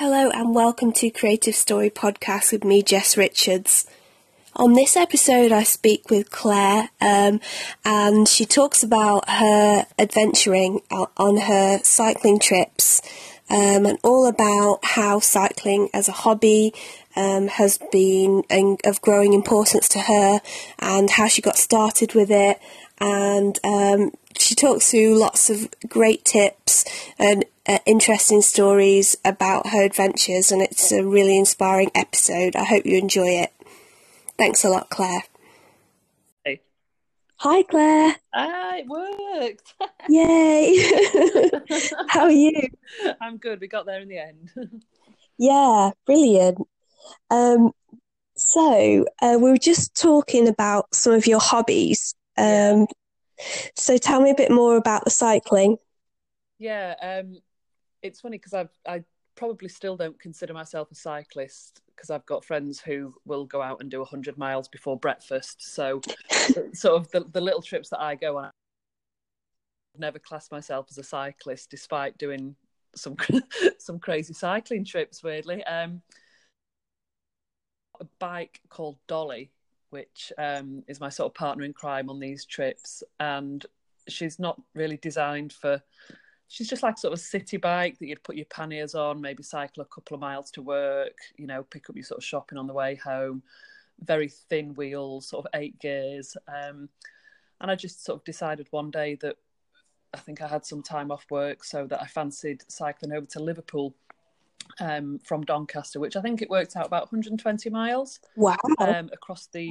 Hello and welcome to Creative Story Podcast with me, Jess Richards. On this episode, I speak with Claire, um, and she talks about her adventuring on her cycling trips um, and all about how cycling as a hobby um, has been of growing importance to her and how she got started with it. And um, she talks through lots of great tips and uh, interesting stories about her adventures, and it's a really inspiring episode. I hope you enjoy it. Thanks a lot, Claire. Hey. Hi, Claire. Ah, it worked. Yay. How are you? I'm good. We got there in the end. yeah, brilliant. Um, so, uh, we were just talking about some of your hobbies. Um, yeah. So, tell me a bit more about the cycling. Yeah, um, it's funny because I I probably still don't consider myself a cyclist because I've got friends who will go out and do 100 miles before breakfast. So, sort of the, the little trips that I go on, I've never classed myself as a cyclist, despite doing some some crazy cycling trips. Weirdly, um, a bike called Dolly, which um, is my sort of partner in crime on these trips, and she's not really designed for she's just like sort of a city bike that you'd put your panniers on, maybe cycle a couple of miles to work, you know, pick up your sort of shopping on the way home. Very thin wheels, sort of eight gears. Um, and I just sort of decided one day that I think I had some time off work, so that I fancied cycling over to Liverpool um, from Doncaster, which I think it worked out about 120 miles. Wow! Um, across the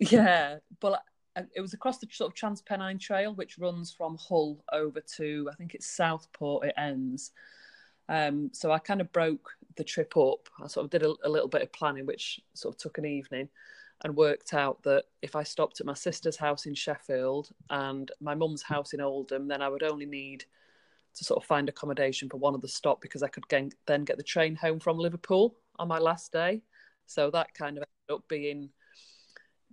yeah, but it was across the sort of Transpennine Trail, which runs from Hull over to I think it's Southport. It ends. Um, so I kind of broke the trip up. I sort of did a, a, little bit of planning, which sort of took an evening, and worked out that if I stopped at my sister's house in Sheffield and my mum's house in Oldham, then I would only need to sort of find accommodation for one of the stop because I could then get the train home from Liverpool on my last day. So that kind of ended up being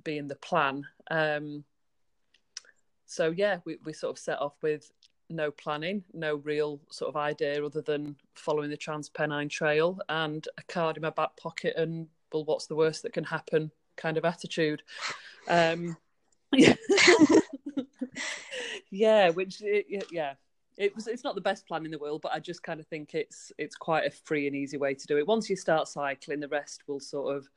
being the plan. Um, so yeah, we, we sort of set off with no planning, no real sort of idea other than following the Transpennine Trail and a card in my back pocket and well, what's the worst that can happen kind of attitude. Um, yeah, yeah, which yeah, it was. It's not the best plan in the world, but I just kind of think it's it's quite a free and easy way to do it. Once you start cycling, the rest will sort of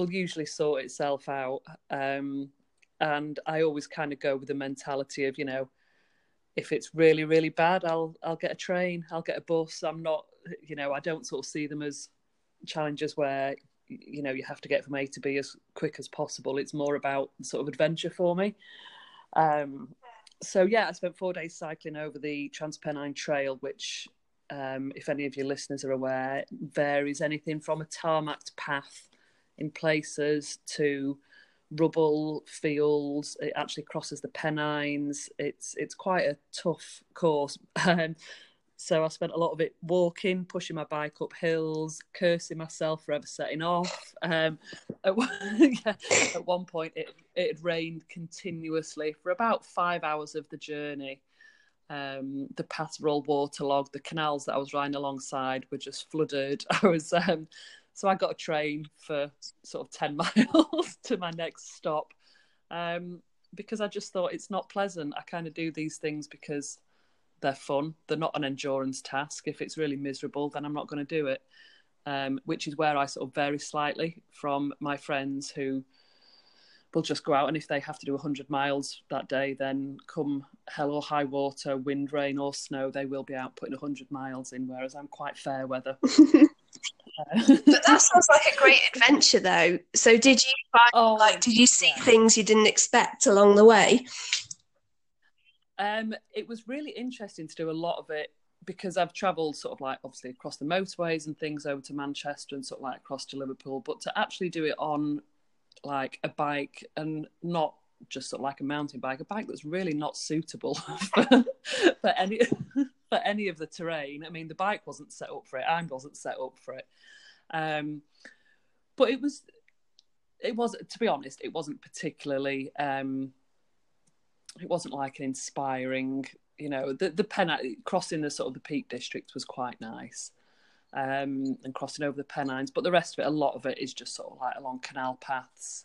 will usually sort itself out. Um, and I always kind of go with the mentality of, you know, if it's really, really bad, I'll I'll get a train, I'll get a bus. I'm not, you know, I don't sort of see them as challenges where you know you have to get from A to B as quick as possible. It's more about sort of adventure for me. Um, so yeah, I spent four days cycling over the Transpennine Trail, which, um, if any of your listeners are aware, varies anything from a tarmacked path in places to rubble fields. It actually crosses the Pennines. It's it's quite a tough course. Um, so I spent a lot of it walking, pushing my bike up hills, cursing myself for ever setting off. Um, at, yeah, at one point, it it had rained continuously for about five hours of the journey. Um, the paths were all waterlogged. The canals that I was riding alongside were just flooded. I was um, so I got a train for sort of 10 miles to my next stop um, because I just thought it's not pleasant. I kind of do these things because they're fun. They're not an endurance task. If it's really miserable, then I'm not going to do it. Um, which is where I sort of vary slightly from my friends who will just go out and if they have to do 100 miles that day, then come hell or high water, wind, rain, or snow, they will be out putting 100 miles in, whereas I'm quite fair weather. but that sounds like a great adventure, though. So, did you find, oh, like, did you see yeah. things you didn't expect along the way? Um, it was really interesting to do a lot of it because I've travelled sort of like obviously across the motorways and things over to Manchester and sort of like across to Liverpool, but to actually do it on like a bike and not just sort of like a mountain bike, a bike that's really not suitable for, for any for any of the terrain. I mean, the bike wasn't set up for it. I wasn't set up for it. Um, but it was, it was to be honest, it wasn't particularly. Um, it wasn't like an inspiring, you know. The the pen crossing the sort of the Peak District was quite nice. um, and crossing over the Pennines. But the rest of it, a lot of it is just sort of like along canal paths,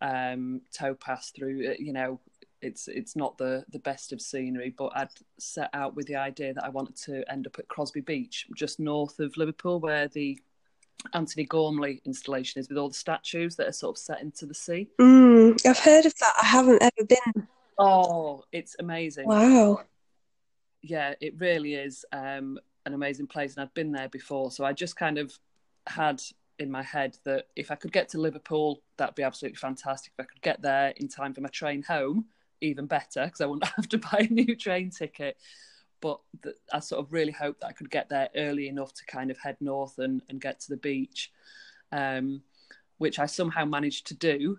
um, towpaths through. Uh, you know, it's it's not the the best of scenery, but I'd set out with the idea that I wanted to end up at Crosby Beach, just north of Liverpool, where the Antony Gormley installation is with all the statues that are sort of set into the sea. Mm, I've heard of that. I haven't ever been. Oh, it's amazing. Wow. Yeah, it really is um, an amazing place, and I've been there before, so I just kind of had in my head that if I could get to Liverpool, that'd be absolutely fantastic. If I could get there in time for my train home, even better, because I wouldn't have to buy a new train ticket but I sort of really hoped that I could get there early enough to kind of head north and, and get to the beach, um, which I somehow managed to do.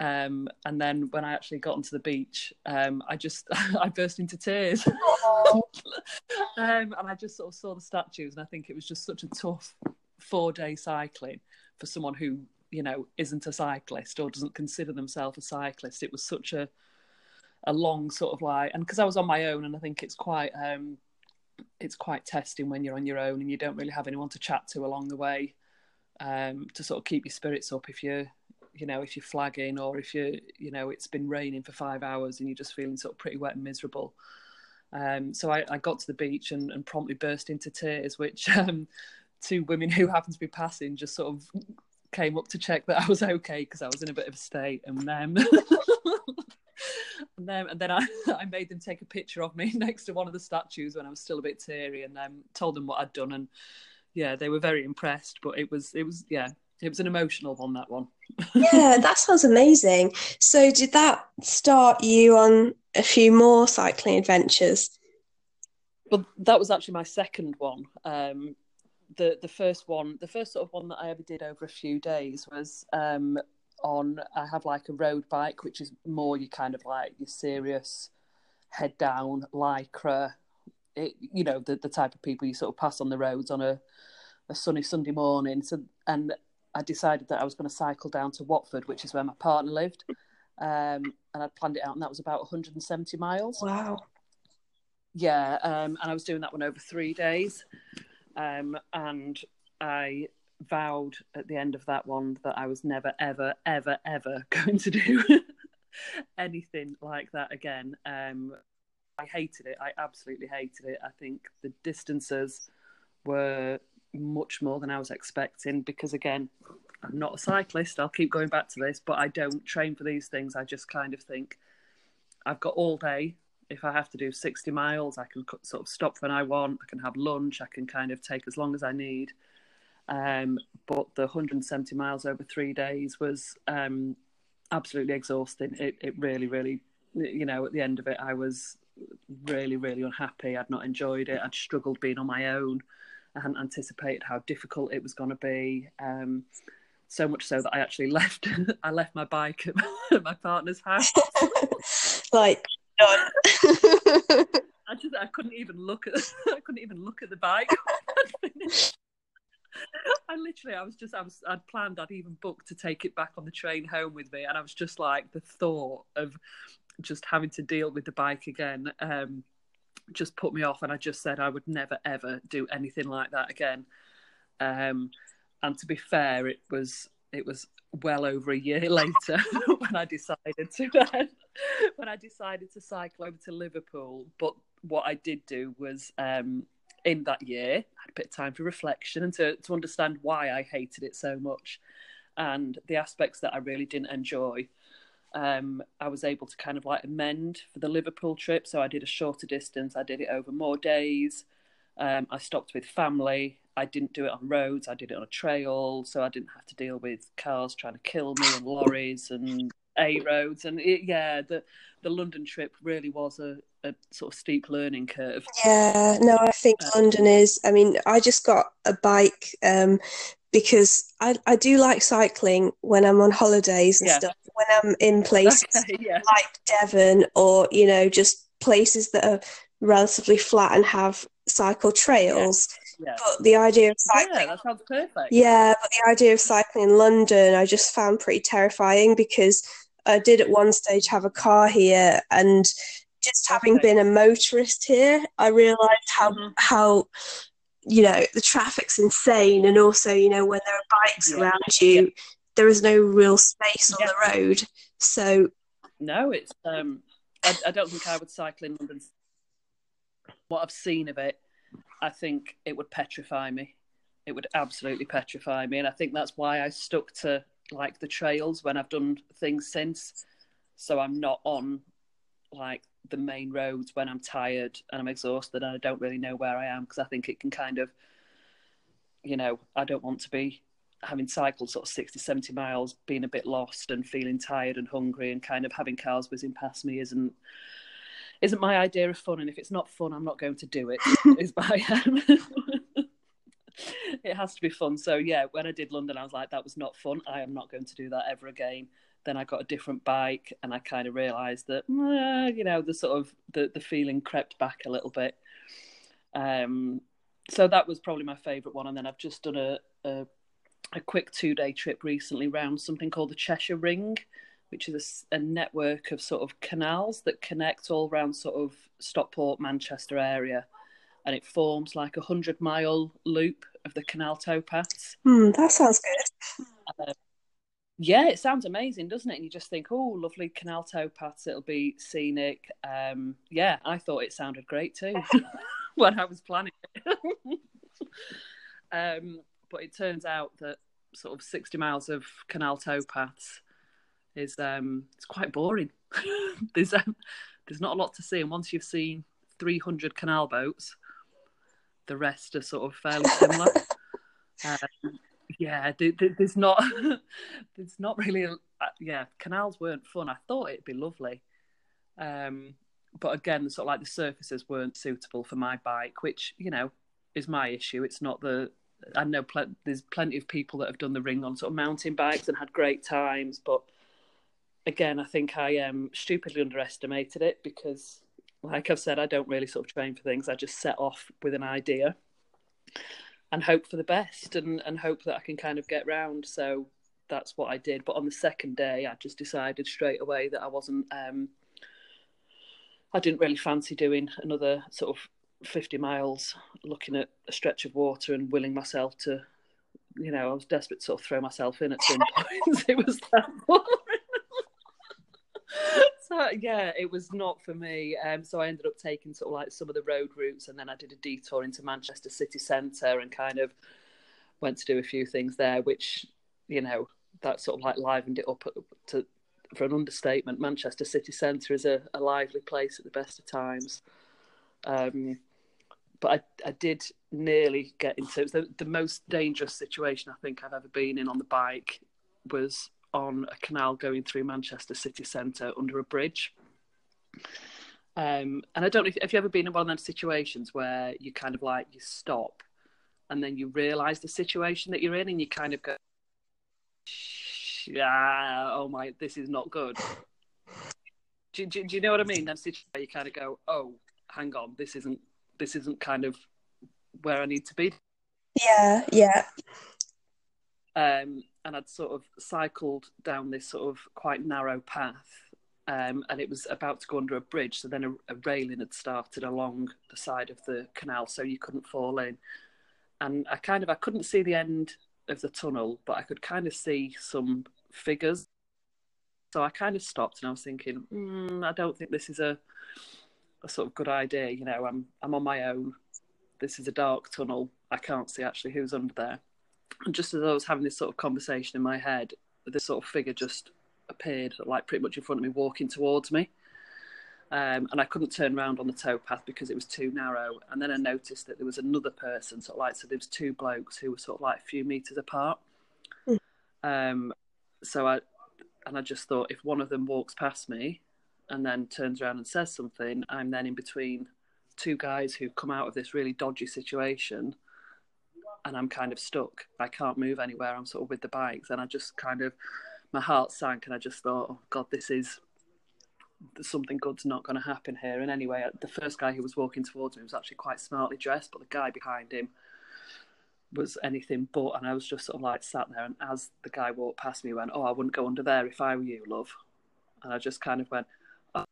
Um, and then when I actually got onto the beach, um, I just I burst into tears, um, and I just sort of saw the statues, and I think it was just such a tough four day cycling for someone who you know isn't a cyclist or doesn't consider themselves a cyclist. It was such a a long sort of like, and because I was on my own, and I think it's quite um, it's quite testing when you're on your own and you don't really have anyone to chat to along the way um, to sort of keep your spirits up if you're you know if you're flagging or if you you know it's been raining for five hours and you're just feeling sort of pretty wet and miserable. Um, so I, I, got to the beach and, and promptly burst into tears which um, two women who happened to be passing just sort of came up to check that I was okay because I was in a bit of a state and um, and then and then I, I made them take a picture of me next to one of the statues when I was still a bit teary, and um, told them what I'd done, and yeah, they were very impressed. But it was it was yeah, it was an emotional one that one. yeah, that sounds amazing. So did that start you on a few more cycling adventures? Well, that was actually my second one. Um, the the first one, the first sort of one that I ever did over a few days was um, on I have like a road bike, which is more you kind of like your serious head down lycra. It, you know the the type of people you sort of pass on the roads on a a sunny Sunday morning. So and I decided that I was going to cycle down to Watford, which is where my partner lived, um, and I'd planned it out, and that was about 170 miles. Wow. Yeah, um, and I was doing that one over three days, um, and I vowed at the end of that one that I was never, ever, ever, ever going to do anything like that again. Um, I hated it. I absolutely hated it. I think the distances were much more than I was expecting because, again, I'm not a cyclist. I'll keep going back to this, but I don't train for these things. I just kind of think I've got all day. If I have to do 60 miles, I can sort of stop when I want. I can have lunch. I can kind of take as long as I need. Um, but the 170 miles over three days was um, absolutely exhausting. It, it really, really, you know, at the end of it, I was really, really unhappy. I'd not enjoyed it. I'd struggled being on my own. I hadn't anticipated how difficult it was going to be. Um, so much so that I actually left. I left my bike at my partner's house. like done. I just I couldn't even look at I couldn't even look at the bike. I literally, I was just, I was, I'd planned, I'd even booked to take it back on the train home with me, and I was just like, the thought of just having to deal with the bike again, um, just put me off, and I just said I would never ever do anything like that again. Um, and to be fair, it was, it was well over a year later when I decided to then, when I decided to cycle over to Liverpool. But what I did do was um, in that year, I had a bit of time for reflection and to, to understand why I hated it so much and the aspects that I really didn't enjoy. Um, I was able to kind of like amend for the Liverpool trip. So I did a shorter distance, I did it over more days. Um, I stopped with family. I didn't do it on roads, I did it on a trail. So I didn't have to deal with cars trying to kill me and lorries and A roads. And it, yeah, the, the London trip really was a, a sort of steep learning curve. Yeah, no, I think uh, London is. I mean, I just got a bike um, because I, I do like cycling when I'm on holidays and yeah. stuff. When I'm in places okay, yeah. like Devon or you know just places that are relatively flat and have cycle trails. Yeah. Yeah. But the idea of cycling, yeah, that sounds perfect. Yeah, but the idea of cycling in London, I just found pretty terrifying because I did at one stage have a car here, and just having been a motorist here, I realised how mm-hmm. how you know the traffic's insane, and also you know when there are bikes Yeah. around you, Yeah. there is no real space on Yeah. the road. So No, it's. Um, I, I don't think I would cycle in London. What I've seen of it, I think it would petrify me. It would absolutely petrify me, and I think that's why I stuck to like the trails when I've done things since. So I'm not on like the main roads when I'm tired and I'm exhausted and I don't really know where I am because I think it can kind of, you know, I don't want to be having cycled sort of 60, 70 miles, being a bit lost and feeling tired and hungry and kind of having cars whizzing past me isn't isn't my idea of fun. And if it's not fun, I'm not going to do it. is my um, it has to be fun. So yeah, when I did London, I was like, that was not fun. I am not going to do that ever again. Then I got a different bike, and I kind of realised that, you know, the sort of the the feeling crept back a little bit. Um, so that was probably my favourite one. And then I've just done a, a a quick two day trip recently round something called the Cheshire Ring, which is a network of sort of canals that connect all around sort of Stockport, Manchester area. And it forms like a hundred mile loop of the canal towpaths. hmm, that sounds good. Yeah, it sounds amazing, doesn't it? And you just think, oh, lovely canal towpaths, it'll be scenic. Um, yeah, I thought it sounded great too when I was planning it. um, but it turns out that sort of 60 miles of canal towpaths is um, it's quite boring. there's um, there's not a lot to see, and once you've seen 300 canal boats, the rest are sort of fairly similar. um, yeah, there, there- there's not there's not really a, uh, yeah canals weren't fun. I thought it'd be lovely, um, but again, sort of like the surfaces weren't suitable for my bike, which you know is my issue. It's not the I know pl- there's plenty of people that have done the ring on sort of mountain bikes and had great times, but again, I think I um, stupidly underestimated it because, like I've said, I don't really sort of train for things. I just set off with an idea and hope for the best and, and hope that I can kind of get round. So that's what I did. But on the second day, I just decided straight away that I wasn't. Um, I didn't really fancy doing another sort of 50 miles looking at a stretch of water and willing myself to, you know, I was desperate to sort of throw myself in at some point. it was that boring. yeah, it was not for me. Um, so I ended up taking sort of like some of the road routes, and then I did a detour into Manchester city centre and kind of went to do a few things there, which you know that sort of like livened it up to for an understatement. Manchester city centre is a, a lively place at the best of times. Um, but I, I did nearly get into the, the most dangerous situation I think I've ever been in on the bike was on a canal going through Manchester city centre under a bridge. Um, and I don't know if, have you ever been in one of those situations where you kind of like you stop and then you realise the situation that you're in and you kind of go, yeah, oh my, this is not good. Do, do, do you know what I mean? That situation where you kind of go, oh, hang on, this isn't this isn't kind of where I need to be. Yeah, yeah. Um, and I'd sort of cycled down this sort of quite narrow path, um, and it was about to go under a bridge. So then a, a railing had started along the side of the canal, so you couldn't fall in. And I kind of I couldn't see the end of the tunnel, but I could kind of see some figures. So I kind of stopped, and I was thinking, mm, I don't think this is a a sort of good idea. You know, I'm I'm on my own. This is a dark tunnel. I can't see actually who's under there. And just as I was having this sort of conversation in my head, this sort of figure just appeared, like pretty much in front of me, walking towards me. Um, and I couldn't turn around on the towpath because it was too narrow. And then I noticed that there was another person, sort of like, so there was two blokes who were sort of like a few meters apart. Mm. Um, so I, and I just thought if one of them walks past me and then turns around and says something, I'm then in between two guys who've come out of this really dodgy situation and I'm kind of stuck. I can't move anywhere. I'm sort of with the bikes, and I just kind of my heart sank, and I just thought, oh God, this is something good's not going to happen here. And anyway, uh, the first guy who was walking towards me was actually quite smartly dressed, but the guy behind him was anything but. And I was just sort of like sat there, and as the guy walked past me, went, "Oh, I wouldn't go under there if I were you, love." And I just kind of went, oh.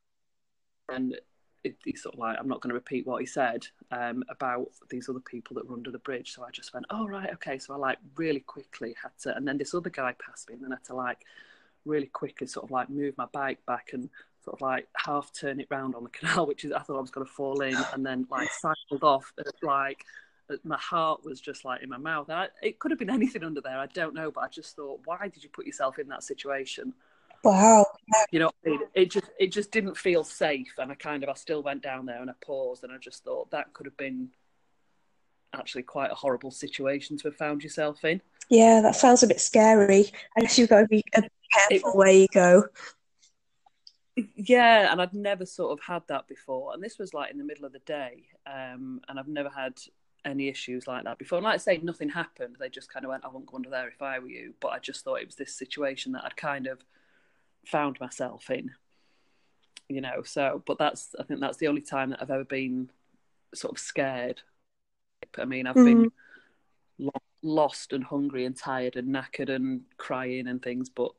and it, he's sort of like, I'm not going to repeat what he said um, about these other people that were under the bridge. So I just went, oh, right, okay. So I like really quickly had to, and then this other guy passed me, and then I had to like really quickly sort of like move my bike back and sort of like half turn it round on the canal, which is I thought I was going to fall in, and then like cycled off like my heart was just like in my mouth. I, it could have been anything under there. I don't know, but I just thought, why did you put yourself in that situation? Wow. You know, it just it just didn't feel safe, and I kind of I still went down there and I paused, and I just thought that could have been actually quite a horrible situation to have found yourself in. Yeah, that sounds a bit scary. I guess you've got to be careful it, where you go. Yeah, and I'd never sort of had that before, and this was like in the middle of the day, um, and I've never had any issues like that before. And like I say, nothing happened. They just kind of went, "I won't go under there if I were you." But I just thought it was this situation that I'd kind of found myself in, you know. So, but that's I think that's the only time that I've ever been sort of scared. I mean, I've mm. been lo- lost and hungry and tired and knackered and crying and things, but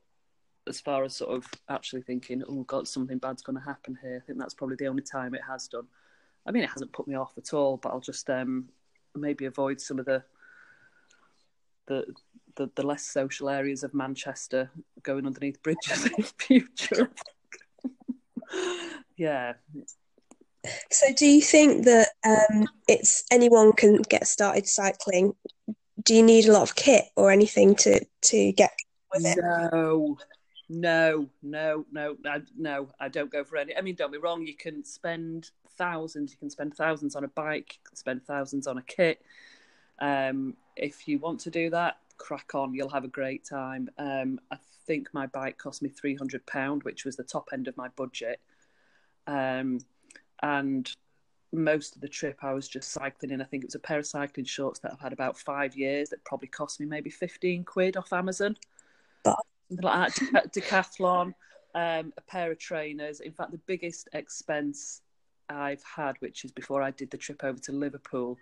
as far as sort of actually thinking, oh God, something bad's going to happen here, I think that's probably the only time it has done. I mean, it hasn't put me off at all, but I'll just um, maybe avoid some of the the the, the less social areas of Manchester going underneath bridges in future. yeah. So, do you think that um, it's anyone can get started cycling? Do you need a lot of kit or anything to to get with it? No, no, no, no, no. I don't go for any. I mean, don't be wrong. You can spend thousands. You can spend thousands on a bike. You can spend thousands on a kit. Um, if you want to do that, crack on. You'll have a great time. Um, I think my bike cost me three hundred pound, which was the top end of my budget. Um, and most of the trip I was just cycling in. I think it was a pair of cycling shorts that I've had about five years that probably cost me maybe 15 quid off Amazon. Something like that. Decathlon, um, a pair of trainers. In fact, the biggest expense I've had, which is before I did the trip over to Liverpool,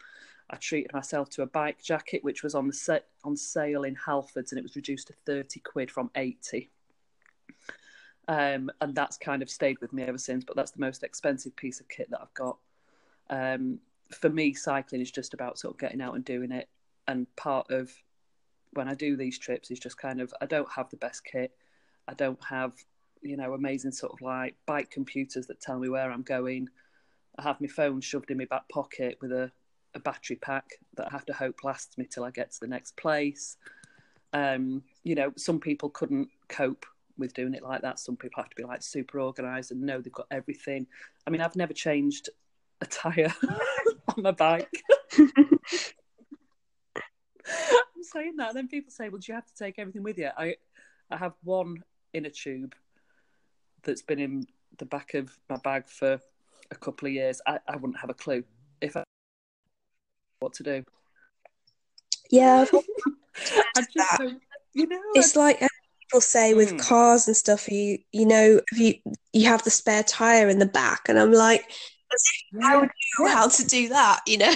I treated myself to a bike jacket, which was on the set on sale in Halfords, and it was reduced to thirty quid from eighty. Um, and that's kind of stayed with me ever since. But that's the most expensive piece of kit that I've got. Um, for me, cycling is just about sort of getting out and doing it. And part of when I do these trips is just kind of I don't have the best kit. I don't have you know amazing sort of like bike computers that tell me where I'm going. I have my phone shoved in my back pocket with a a battery pack that I have to hope lasts me till I get to the next place. Um, you know, some people couldn't cope with doing it like that. Some people have to be like super organised and know they've got everything. I mean, I've never changed a tyre on my bike. I'm saying that. Then people say, "Well, do you have to take everything with you?" I, I have one inner tube that's been in the back of my bag for a couple of years. I, I wouldn't have a clue what to do. Yeah, I just you know, it's like people say with mm. cars and stuff. You you know, you you have the spare tire in the back, and I'm like, yeah. how would you know how to do that? You know.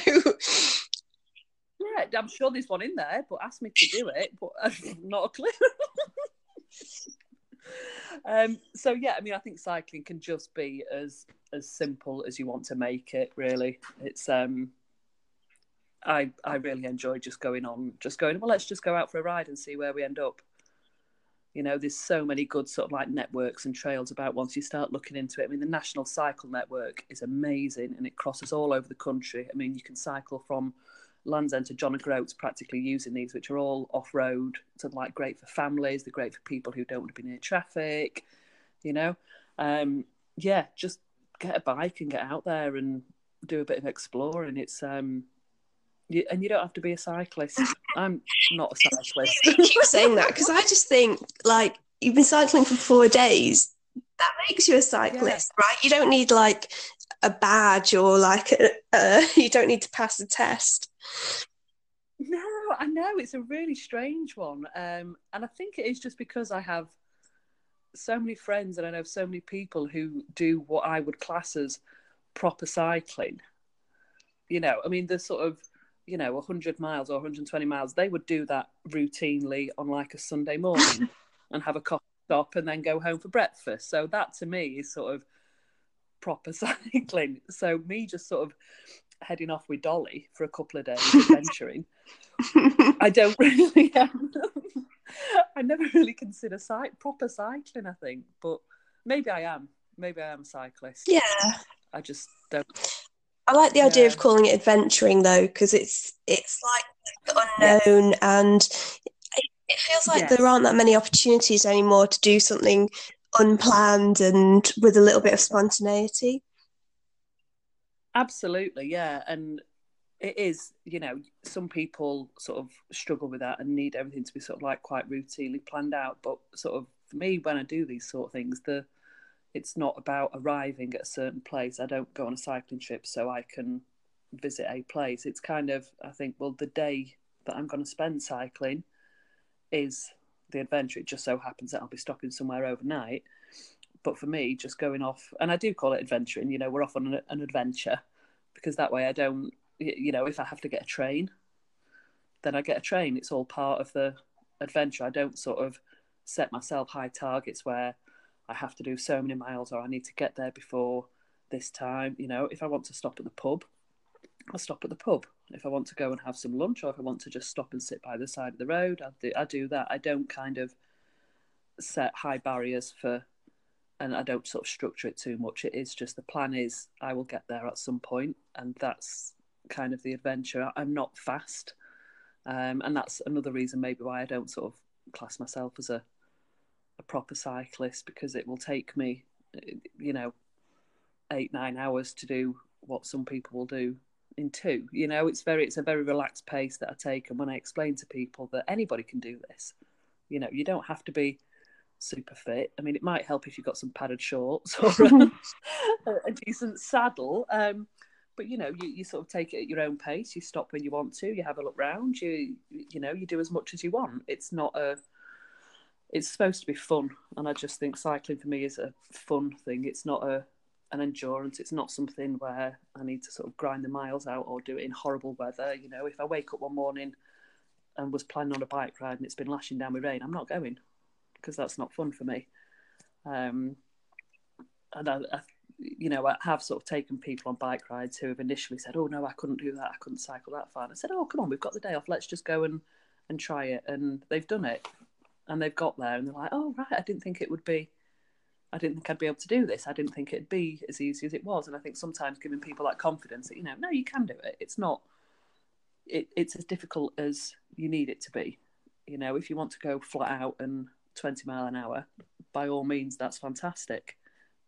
Yeah, I'm sure there's one in there, but ask me to do it, but I'm not a clue. um, so yeah, I mean, I think cycling can just be as as simple as you want to make it. Really, it's um, I I really enjoy just going on, just going. Well, let's just go out for a ride and see where we end up. You know, there's so many good sort of like networks and trails about once you start looking into it. I mean, the National Cycle Network is amazing and it crosses all over the country. I mean, you can cycle from Land's End to John O'Groats practically using these, which are all off road. So, like, great for families, they're great for people who don't want to be near traffic, you know. Um, yeah, just get a bike and get out there and do a bit of exploring. It's um, you, and you don't have to be a cyclist. I'm not a cyclist. I keep saying that because I just think like you've been cycling for four days. That makes you a cyclist, yeah. right? You don't need like a badge or like a, uh, you don't need to pass a test. No, I know it's a really strange one, um, and I think it is just because I have so many friends and I know so many people who do what I would class as proper cycling. You know, I mean, the sort of you know 100 miles or 120 miles they would do that routinely on like a sunday morning and have a coffee stop and then go home for breakfast so that to me is sort of proper cycling. So me just sort of heading off with Dolly for a couple of days adventuring. I don't really. Um, I never really consider cy- proper cycling. I think, but maybe I am. Maybe I am a cyclist. Yeah. I just don't. I like the idea Yeah. of calling it adventuring though, because it's it's like the unknown, and it, it feels like Yes. there aren't that many opportunities anymore to do something unplanned and with a little bit of spontaneity. Absolutely, yeah, and it is. You know, some people sort of struggle with that and need everything to be sort of like quite routinely planned out. But sort of for me, when I do these sort of things, the it's not about arriving at a certain place. I don't go on a cycling trip so I can visit a place. It's kind of I think well the day that I'm going to spend cycling is the adventure. It just so happens that I'll be stopping somewhere overnight. But for me, just going off, and I do call it adventuring. You know, we're off on an, an adventure because that way I don't. You know, if I have to get a train, then I get a train. It's all part of the adventure. I don't sort of set myself high targets where I have to do so many miles or I need to get there before this time. You know, if I want to stop at the pub, I'll stop at the pub. If I want to go and have some lunch or if I want to just stop and sit by the side of the road, I do, I do that. I don't kind of set high barriers for, and I don't sort of structure it too much. It is just the plan is I will get there at some point, and that's kind of the adventure. I'm not fast, um, and that's another reason maybe why I don't sort of class myself as a a proper cyclist because it will take me, you know, eight nine hours to do what some people will do in two. You know, it's very it's a very relaxed pace that I take, and when I explain to people that anybody can do this, you know, you don't have to be super fit. I mean, it might help if you've got some padded shorts or a, a decent saddle. Um, but you know, you, you sort of take it at your own pace. You stop when you want to. You have a look round. You you know, you do as much as you want. It's not a it's supposed to be fun, and I just think cycling for me is a fun thing. It's not a an endurance. It's not something where I need to sort of grind the miles out or do it in horrible weather. You know, if I wake up one morning and was planning on a bike ride and it's been lashing down with rain, I'm not going because that's not fun for me. Um, and I, I, you know, I have sort of taken people on bike rides who have initially said, "Oh no, I couldn't do that. I couldn't cycle that far." And I said, "Oh, come on, we've got the day off. Let's just go and and try it." And they've done it, and they've got there, and they're like, "Oh right, I didn't think it would be." I didn't think I'd be able to do this. I didn't think it'd be as easy as it was. And I think sometimes giving people that confidence that, you know, no, you can do it. It's not, it, it's as difficult as you need it to be. You know, if you want to go flat out and 20 mile an hour, by all means, that's fantastic.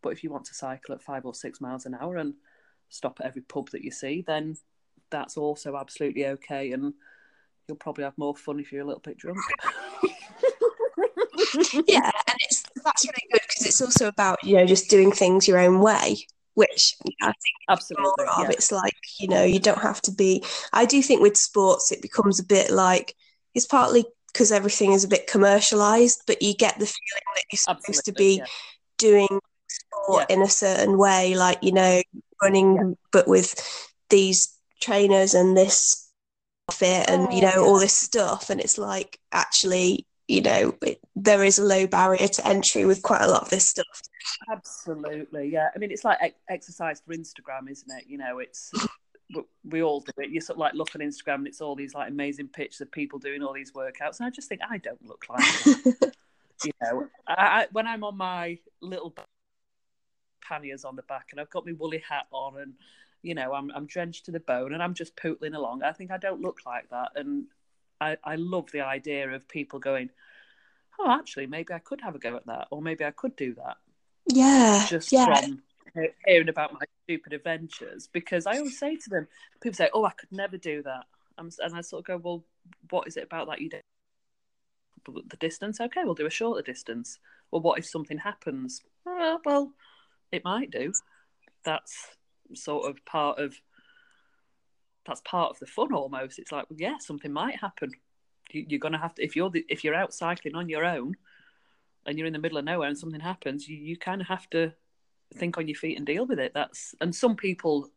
But if you want to cycle at five or six miles an hour and stop at every pub that you see, then that's also absolutely okay. And you'll probably have more fun if you're a little bit drunk. yeah, and it's that's really good because it's also about you know just doing things your own way, which I think Absolutely. more of. yeah. It's like you know you don't have to be. I do think with sports it becomes a bit like it's partly because everything is a bit commercialized, but you get the feeling that you're supposed to be yeah. doing sport in a certain way, like you know running, Yeah. but with these trainers and this fit and you Oh, know all this stuff, and it's like actually you know it, there is a low barrier to entry with quite a lot of this stuff. Absolutely, yeah. I mean, it's like ex- exercise for Instagram, isn't it? You know, it's we- all do it. You sort of like look on Instagram, and it's all these like amazing pictures of people doing all these workouts, and I just think I don't look like that. you know, I, I, when I'm on my little panniers on the back, and I've got my woolly hat on, and you know, I'm I'm drenched to the bone, and I'm just pootling along. I think I don't look like that, and I I love the idea of people going, oh, actually, maybe I could have a go at that, or maybe I could do that yeah, just yeah, from hearing about my stupid adventures because I always say to them, people say, "Oh, I could never do that," and I sort of go, "Well, what is it about that you do?" The distance, okay, we'll do a shorter distance. Well, what if something happens? "Oh, well, it might do. That's sort of part of that's part of the fun almost. It's like, yeah, something might happen. You, you're gonna have to if you're the, if you're out cycling on your own and you're in the middle of nowhere and something happens, you, you kind of have to think on your feet and deal with it. That's and some people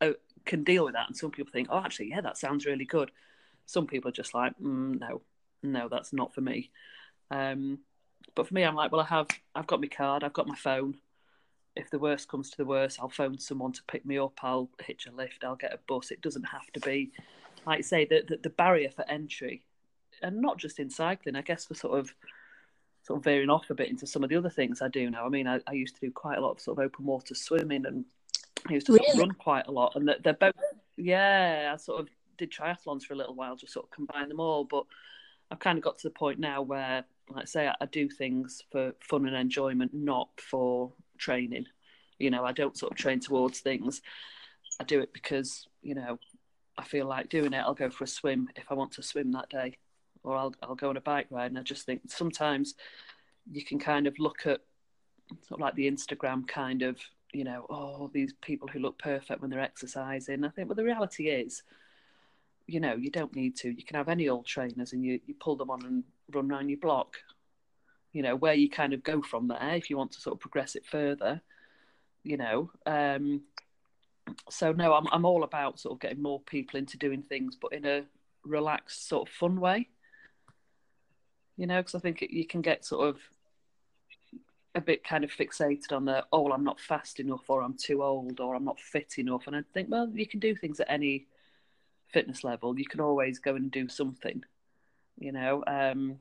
uh, can deal with that, and some people think, oh, actually, yeah, that sounds really good. Some people are just like, mm, no, no, that's not for me. Um, but for me, I'm like, well, I have, I've got my card, I've got my phone. If the worst comes to the worst, I'll phone someone to pick me up. I'll hitch a lift. I'll get a bus. It doesn't have to be, like I say, the, the, the barrier for entry, and not just in cycling. I guess for sort of sort of veering off a bit into some of the other things I do now. I mean, I, I used to do quite a lot of sort of open water swimming, and I used to really? sort of run quite a lot. And they're, they're both, yeah. I sort of did triathlons for a little while, just sort of combine them all. But I've kind of got to the point now where, like I say, I, I do things for fun and enjoyment, not for training. You know, I don't sort of train towards things. I do it because, you know, I feel like doing it. I'll go for a swim if I want to swim that day, or I'll I'll go on a bike ride. And I just think sometimes you can kind of look at sort of like the Instagram kind of, you know, oh, these people who look perfect when they're exercising. I think, well, the reality is, you know, you don't need to. You can have any old trainers and you, you pull them on and run around your block. You know, where you kind of go from there if you want to sort of progress it further, you know. Um, so no, I'm I'm all about sort of getting more people into doing things, but in a relaxed sort of fun way. You know, because I think you can get sort of a bit kind of fixated on the oh, I'm not fast enough, or I'm too old, or I'm not fit enough, and I think well, you can do things at any fitness level. You can always go and do something. You know, um,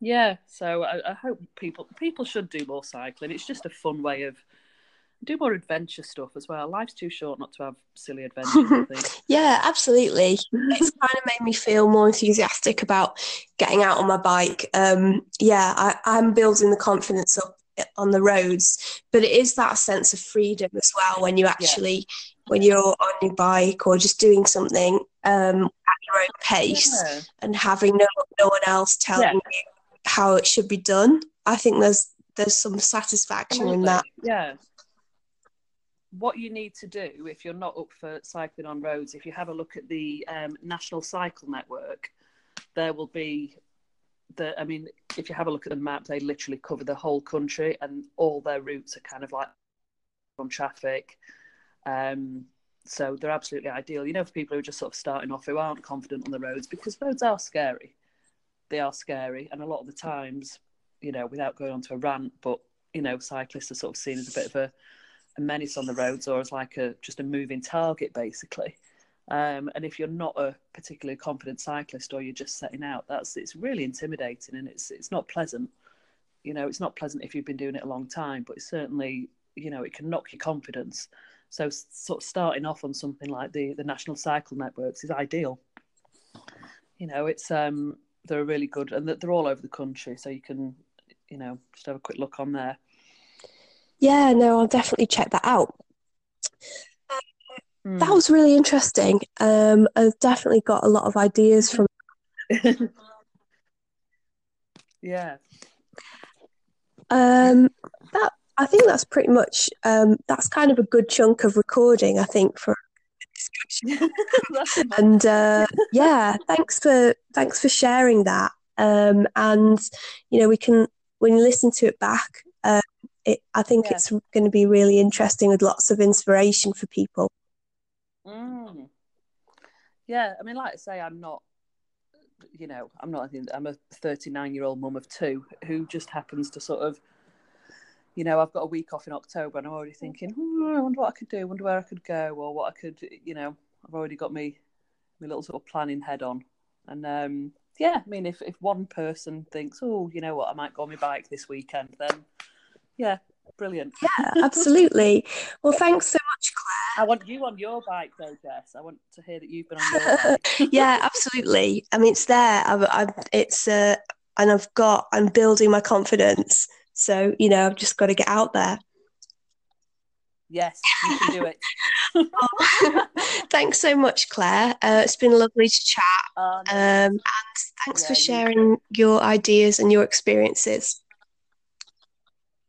yeah. So I, I hope people people should do more cycling. It's just a fun way of do more adventure stuff as well. Life's too short not to have silly adventures. Yeah, absolutely. It's kind of made me feel more enthusiastic about getting out on my bike. Um, yeah, I, I'm building the confidence up on the roads, but it is that sense of freedom as well when you actually, when you're on your bike or just doing something um, at your own pace Yeah. and having no no one else telling Yeah. you how it should be done. I think there's there's some satisfaction in that. Yeah. What you need to do if you're not up for cycling on roads, if you have a look at the um, National Cycle Network, there will be the. I mean, if you have a look at the map, they literally cover the whole country, and all their routes are kind of like from traffic. Um, so they're absolutely ideal. You know, for people who are just sort of starting off who aren't confident on the roads, because roads are scary. They are scary, and a lot of the times, you know, without going on to a rant, but you know, cyclists are sort of seen as a bit of a, a menace on the roads or as like a just a moving target, basically. Um, and if you're not a particularly confident cyclist or you're just setting out, that's it's really intimidating and it's it's not pleasant. You know, it's not pleasant if you've been doing it a long time, but it's certainly you know it can knock your confidence. So sort of starting off on something like the the National Cycle Networks is ideal. You know, it's um they're really good and they're- they're all over the country, so you can you know just have a quick look on there. Yeah, no, I'll definitely check that out. Hmm. That was really interesting. Um, I've definitely got a lot of ideas from. yeah. Um, that I think that's pretty much. Um, that's kind of a good chunk of recording. I think for A- and uh, yeah, thanks for thanks for sharing that. Um, and you know, we can when you listen to it back, uh, it I think Yeah. it's going to be really interesting with lots of inspiration for people. Mm. Yeah, I mean, like I say, I'm not, you know, I'm not, I'm a 39 year old mum of two who just happens to sort of, you know, I've got a week off in October and I'm already thinking, hmm, I wonder what I could do, I wonder where I could go or what I could, you know, I've already got me, my little sort of planning head on. And um, yeah, I mean, if, if one person thinks, oh, you know what, I might go on my bike this weekend, then yeah, brilliant. Yeah, absolutely. Well, thanks so much, Claire. I want you on your bike though, Jess. I want to hear that you've been on your bike. yeah, absolutely. I mean, it's there. I've, I've, it's uh, and I've got. I'm building my confidence. So you know, I've just got to get out there. Yes, you can do it. Thanks so much, Claire. Uh, it's been lovely to chat. Oh, no. Um, and thanks Yeah, for you- sharing your ideas and your experiences.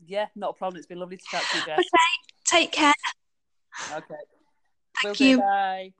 yeah, not a problem. It's been lovely to chat to you, Jess. Take care. Okay. Thank Will you. Bye.